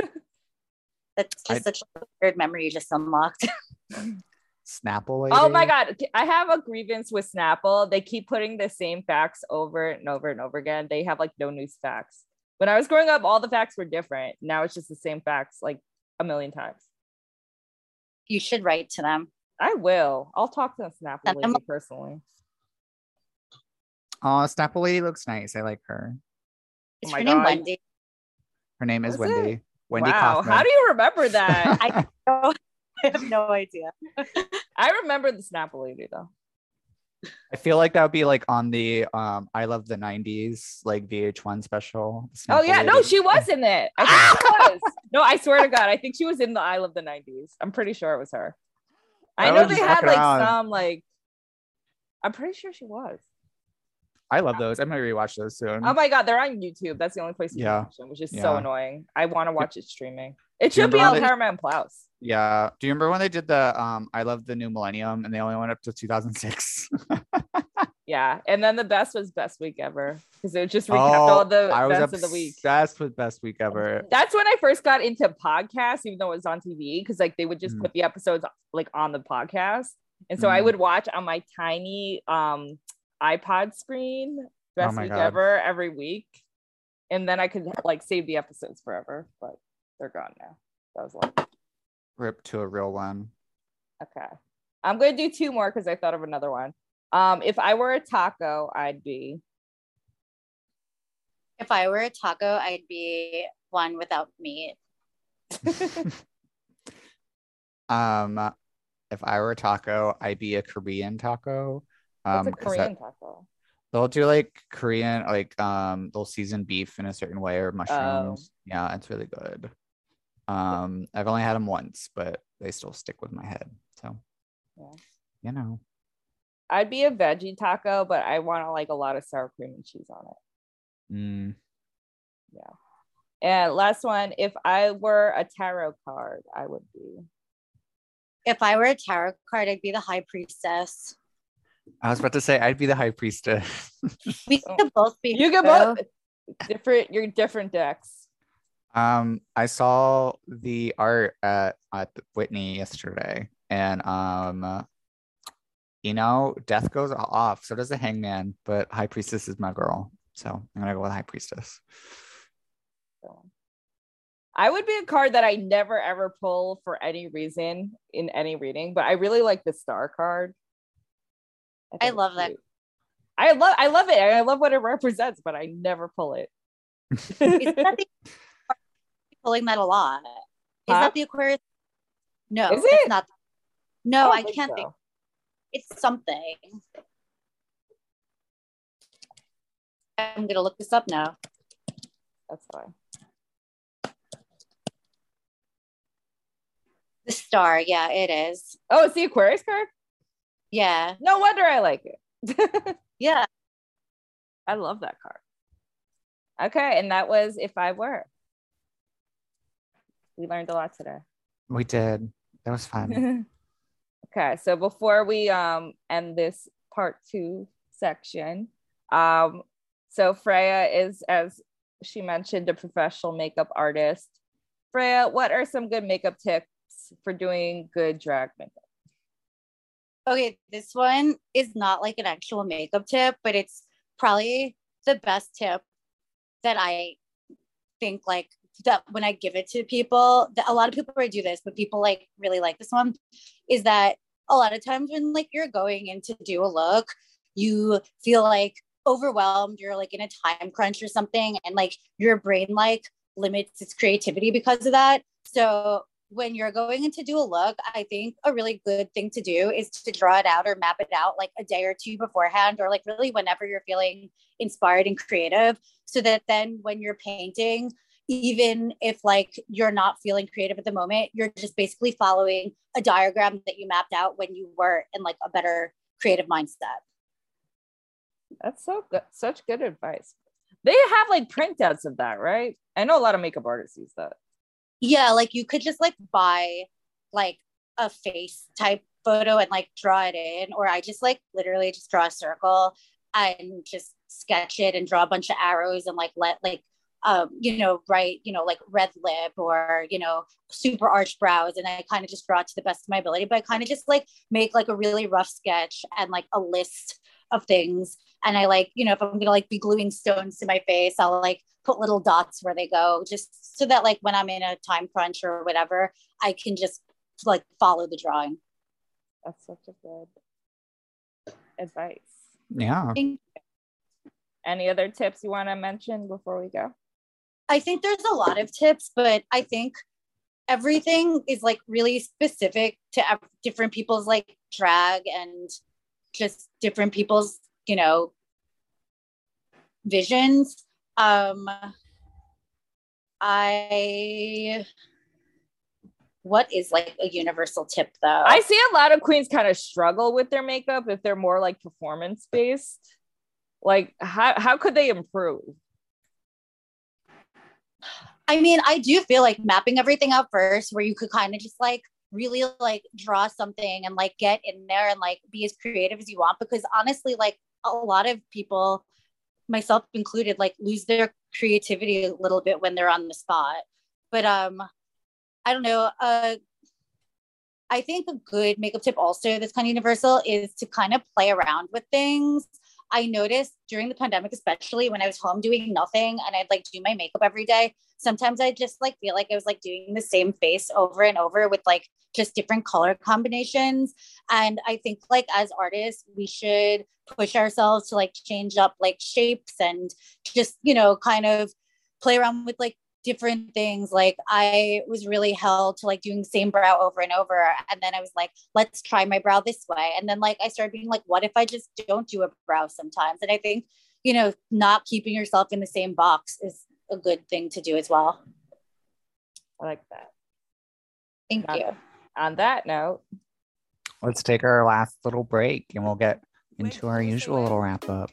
That's just I- such a weird memory you just unlocked. [LAUGHS] Snapple lady. Oh my god, I have a grievance with Snapple. They keep putting the same facts over and over and over again. They have like no new facts. When I was growing up, all the facts were different. Now it's just the same facts like a million times. you should write to them. I will. I'll talk to Snapple Send them lady personally. Oh, Snapple lady looks nice. I like her. Is Oh my her name Wendy? Her name is Was it? Wendy. Wendy wow, Kaufman. how do you remember that? [LAUGHS] I, [LAUGHS] I have no idea. [LAUGHS] I remember the Snapple lady though. I feel like that would be like on the um I love the 90s like VH1 special. Oh Snapple yeah, no, she was in it. I think she [LAUGHS] was. No, I swear to God, I think she was in the I Love the '90s. I'm pretty sure it was her. I I know they had like around. some like. I'm pretty sure she was. I love those. I'm gonna rewatch those soon. Oh my God, they're on YouTube. That's the only place you Yeah. can watch them, which is so annoying. I want to watch it streaming. It should be on Paramount Plus. Yeah. Do you remember when they did the um I love the new millennium and they only went up to 2006? [LAUGHS] Yeah, and then the best was best week ever because it just recapped all the Oh, I of the week. obsessed with best week ever. That's when I first got into podcasts, even though it was on TV, because like they would just Mm. put the episodes like on the podcast. And so I Mm. would watch on my tiny um iPod screen best Oh week God. ever every week. And then I could like save the episodes forever, but they're gone now. That was like Rip to a real one. okay. I'm gonna do two more because I thought of another one. Um, if I were a taco, I'd be If I were a taco, I'd be one without meat. [LAUGHS] Um if I were a taco, I'd be a Korean taco. what's Um a 'cause that- Korean taco? they'll do like Korean, like um, they'll season beef in a certain way or mushrooms. Yeah, it's really good. Um, I've only had them once, but they still stick with my head. So, Yeah. you know, I'd be a veggie taco, but I want like a lot of sour cream and cheese on it. mm, Yeah. And last one, if I were a tarot card, I would be. If I were a tarot card, I'd be the high priestess. I was about to say I'd be the high priestess. We [LAUGHS] could both be. You get both different. You're different decks. Um, I saw the art at at Whitney yesterday, and um, you know, death goes off. So does the hangman, but high priestess is my girl. So I'm gonna go with high priestess. I would be a card that I never ever pull for any reason in any reading, but I really like the star card. think I love that. I love I love it. I love what it represents, but I never pull it. it. Isn't that the pulling that a lot? Is Huh? that the Aquarius? No, Is it's it? not. No, I, think can't so. think. It's something. I'm gonna look this up now. That's fine. The star, yeah, it is. Oh, it's the Aquarius card? Yeah, No wonder I like it. [LAUGHS] yeah. I love that card. Okay, and that was if I were. We learned a lot today. We did. That was fun. [LAUGHS] okay, so before we um end this part two section, um, so Freya is, as she mentioned, a professional makeup artist. Freya, what are some good makeup tips for doing good drag makeup? Okay, this one is not like an actual makeup tip, but it's probably the best tip that I think like that when I give it to people, that a lot of people already do this, but people like really like this one is that a lot of times when like you're going in to do a look, you feel like overwhelmed, you're like in a time crunch or something, and like your brain like limits its creativity because of that. So when you're going in to do a look, I think a really good thing to do is to draw it out or map it out like a day or two beforehand, or like really whenever you're feeling inspired and creative, so that then when you're painting, even if like you're not feeling creative at the moment, you're just basically following a diagram that you mapped out when you were in like a better creative mindset. That's so good. Such good advice. They have like printouts of that, right? I know a lot of makeup artists use that. Yeah, like you could just like buy like a face type photo and like draw it in, or I just like literally just draw a circle and just sketch it and draw a bunch of arrows and like let like um you know write you know like red lip or you know super arched brows and i kind of just draw it to the best of my ability but i kind of just like make like a really rough sketch and like a list of things and i like you know if i'm gonna like be gluing stones to my face i'll like put little dots where they go just so that like when i'm in a time crunch or whatever i can just like follow the drawing That's such a good advice. Yeah. Any other tips you want to mention before we go? I think there's a lot of tips, but I think everything is like really specific to different people's like drag and just different people's, you know, visions. Um I what is like a universal tip though? I see a lot of queens kind of struggle with their makeup if they're more like performance based. Like how how could they improve? I mean, I do feel like mapping everything out first, where you could kind of just like really like draw something and like get in there and like be as creative as you want. Because honestly, like a lot of people, myself included, like lose their creativity a little bit when they're on the spot. But um, I don't know. Uh, I think a good makeup tip also that's kind of universal is to kind of play around with things. I noticed during the pandemic, especially when I was home doing nothing and I'd like do my makeup every day. Sometimes I just like feel like I was like doing the same face over and over with like just different color combinations. And I think like as artists, we should push ourselves to like change up like shapes and just, you know, kind of play around with like different things. Like I was really held to like doing the same brow over and over. And then I was like, let's try my brow this way. And then like I started being like, what if I just don't do a brow sometimes? And I think, you know, not keeping yourself in the same box is a good thing to do as well. I like that. Thank Got you. On that note, Let's take our last little break and we'll get into our usual little wrap up.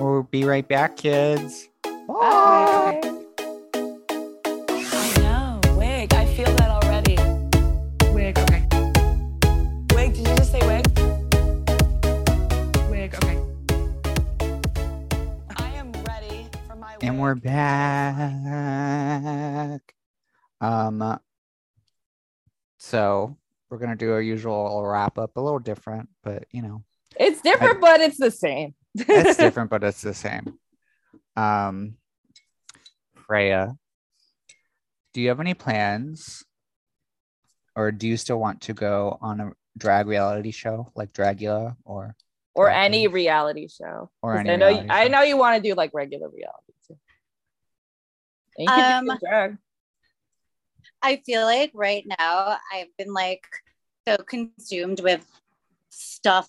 We'll be right back, kids. bye. I we're back. Um so we're gonna do our usual wrap up, a little different, but you know, It's different, but it's the same. it's [LAUGHS] different, but it's the same. Um Freya, do you have any plans? Or do you still want to go on a drag reality show like Dragula or or any reality show. or any I know you, reality I show? know you want to do like regular reality too. And you can do Um. I feel like right now I've been like so consumed with stuff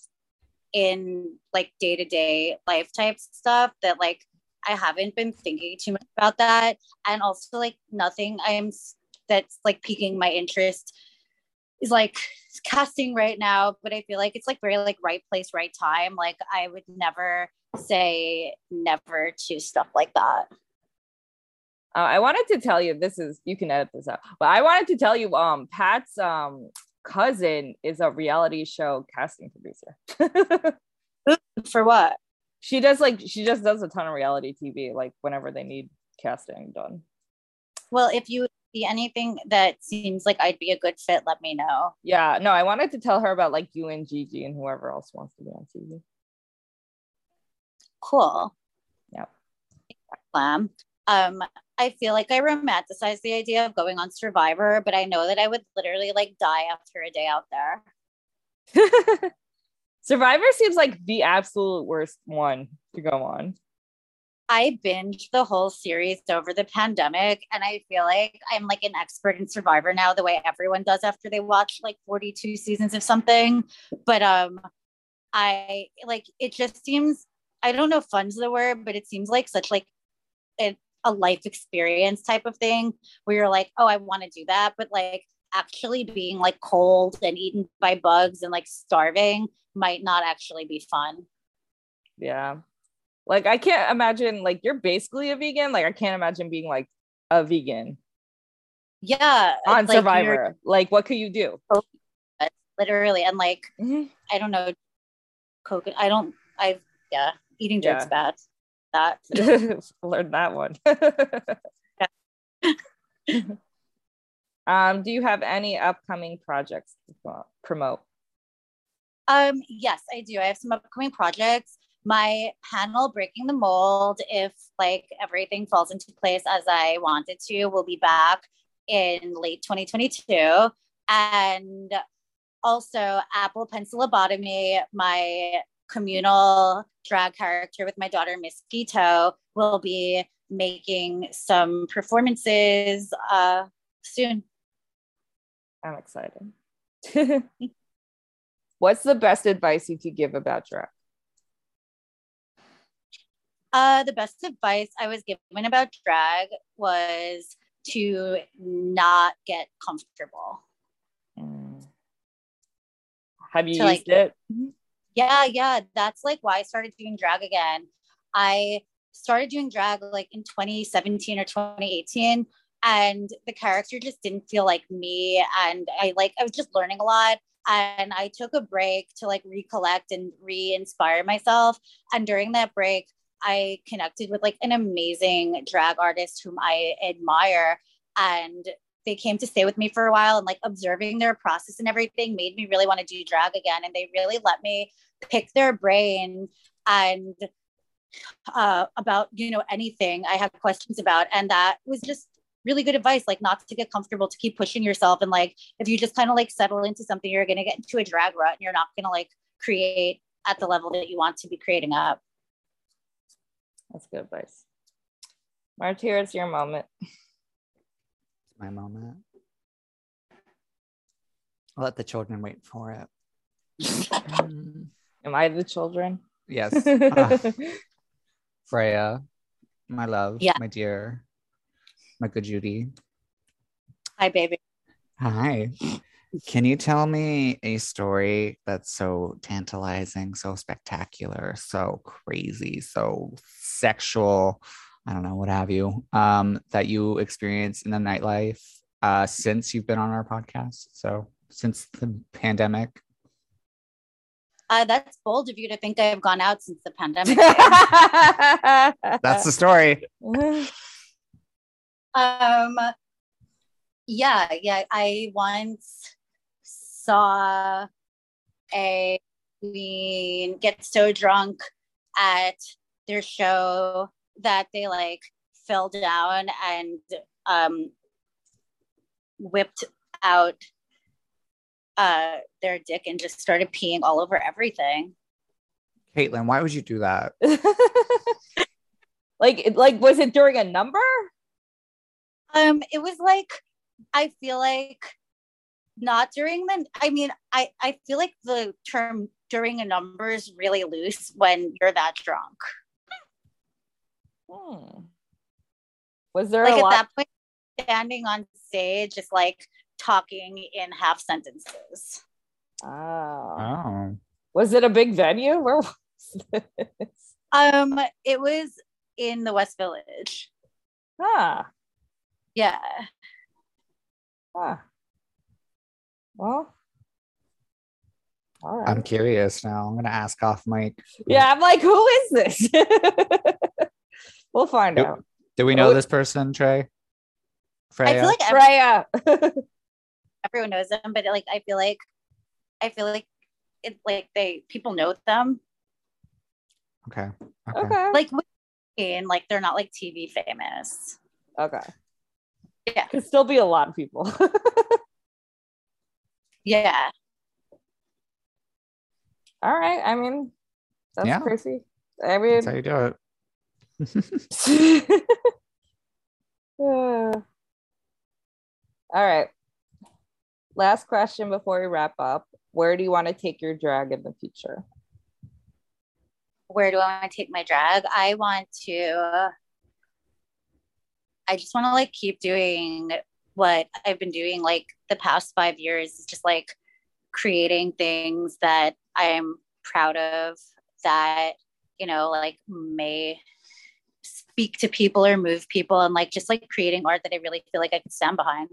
in like day to day life type stuff that like I haven't been thinking too much about that. And also like nothing I'm that's like piquing my interest is like casting right now, but I feel like it's like very like right place, right time. Like I would never say never to stuff like that. Uh, I wanted to tell you this is you can edit this out, but I wanted to tell you um Pat's um cousin is a reality show casting producer. [LAUGHS] For what? she does like she just does a ton of reality TV like whenever they need casting done. Well, if you see anything that seems like I'd be a good fit, let me know. Yeah, no, I wanted to tell her about like you and Gigi and whoever else wants to be on TV. Cool. Yep. Glam. Um, I feel like I romanticize the idea of going on Survivor, but I know that I would literally like die after a day out there. [LAUGHS] Survivor seems like the absolute worst one to go on. I binged the whole series over the pandemic, and I feel like I'm like an expert in Survivor now, the way everyone does after they watch like 42 seasons of something. But um, I like it just seems I don't know if fun's the word, but it seems like such like a, a life experience type of thing where you're like, oh, I want to do that, but like actually being like cold and eaten by bugs and like starving might not actually be fun. Yeah. Like I can't imagine like you're basically a vegan. Like I can't imagine being like a vegan Yeah. on like Survivor. Like what could you do? [LAUGHS] literally. And like, Mhm. I don't know, coconut. I don't, I, yeah, eating dirt's Yeah. bad. That. [LAUGHS] Learn that one. [LAUGHS] um, do you have any upcoming projects to promote? Um, yes, I do. I have some upcoming projects. My panel, Breaking the Mold, if like everything falls into place as I want it to, will be back in late 2022. And also, Apple Pencil Lobotomy, my communal drag character with my daughter, Miss Gito, will be making some performances uh, soon. I'm excited. [LAUGHS] What's the best advice you could give about drag? Uh, the best advice I was given about drag was to not get comfortable. Mm. Have you To, like- used it? Yeah, yeah, that's like why I started doing drag again. I started doing drag like in 2017 or 2018 and the character just didn't feel like me and I like I was just learning a lot and I took a break to like recollect and re-inspire myself and during that break I connected with like an amazing drag artist whom I admire and they came to stay with me for a while and like observing their process and everything made me really want to do drag again and they really let me pick their brain and uh, about you know anything I had questions about, and that was just really good advice. Like not to get comfortable, to keep pushing yourself, and like if you just kind of like settle into something, you're gonna get into a drag rut, and you're not gonna like create at the level that you want to be creating up. That's good advice. Martyr, it's your moment. [LAUGHS] My moment. I'll let the children wait for it. Mm, Am I the children? yes. [LAUGHS] Ah, Freya, my love, Yeah. my dear, my good Judy. Hi, baby. Hi. Can you tell me a story that's so tantalizing, so spectacular, so crazy, so sexual? I don't know, what have you, um, that you experienced in the nightlife uh, since you've been on our podcast? So, since the pandemic? Uh, that's bold of you to think I've gone out since the pandemic. [LAUGHS] That's the story. [LAUGHS] um, yeah, yeah. I once saw a queen get so drunk at their show that they like fell down and um, whipped out uh, their dick and just started peeing all over everything. Caitlin, why would you do that? [LAUGHS] like, like, was it during a number? Um, it was like I feel like not during the. I mean, I I feel like the term during a number is really loose when you're that drunk. Hmm. Was there Like a at lot? that point, standing on stage, just like talking in half sentences. Oh. Oh, Was it a big venue? Where was this? Um, it was in the West Village. Ah, Yeah. ah. Well, all right. I'm curious now. I'm going to ask off mic. yeah, I'm like, who is this? [LAUGHS] we'll find Yep. out. Do we know Oh. this person, Trey? Freya? I feel like every, Freya. [LAUGHS] everyone knows them, but like I feel like I feel like it's like they people know them. okay. Okay. okay. Like and like they're not like TV famous. Okay. Yeah. Could still be a lot of people. [LAUGHS] Yeah. All right. I mean, that's Yeah. crazy. I mean, That's how you do it. [LAUGHS] All right. Last question before we wrap up. Where do you want to take your drag in the future? Where do I want to take my drag? I want to I just want to like keep doing what I've been doing like the past 5 years is just like creating things that I am proud of that you know, like may speak to people or move people and like just like creating art that I really feel like I can stand behind.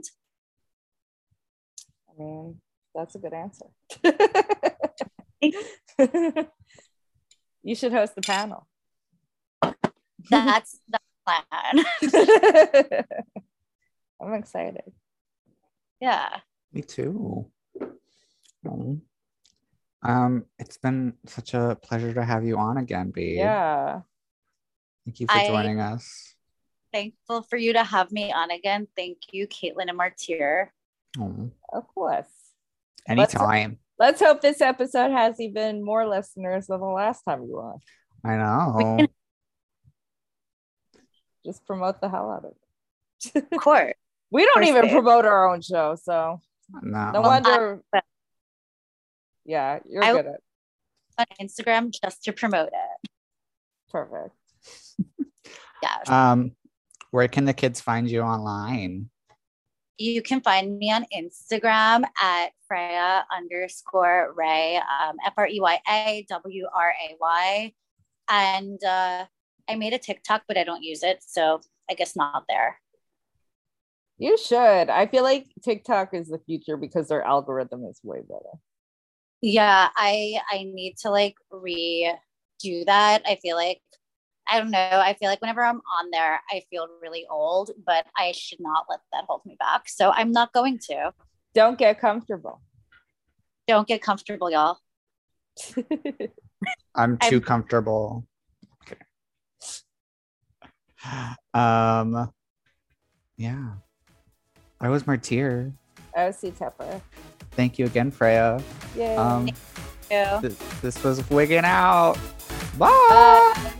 I mean, that's a good answer. [LAUGHS] you should host the panel. That's [LAUGHS] the plan. [LAUGHS] I'm excited. yeah. Me too. Um, it's been such a pleasure to have you on again, B. Yeah. Thank you for I- joining us. Thankful for you to have me on again. Thank you, Caitlin and Martyr. Oh, Of course. anytime. Let's hope this episode has even more listeners than the last time you were on. I know. Just promote the hell out of it. Of [LAUGHS] course. We don't even day. promote our own show, so no. no wonder. I- yeah, you're I- good at it On Instagram just to promote it. perfect. [LAUGHS] Yes. Um, where can the kids find you online? You can find me on Instagram at Freya underscore Wray, um, F R E Y A W R A Y. And uh, I made a TikTok, but I don't use it. So I guess not there. You should. I feel like TikTok is the future because their algorithm is way better. Yeah, I I need to like redo that. I feel like I don't know. I feel like whenever I'm on there, I feel really old, but I should not let that hold me back. So I'm not going to. Don't get comfortable. Don't get comfortable, y'all. I'm [LAUGHS] I'm- too comfortable. Okay. Um, yeah. I was Martyr. OC Tepper. Thank you again, Freya. Yay. Um, Yeah. th- this was Wigging Out. Bye. I'm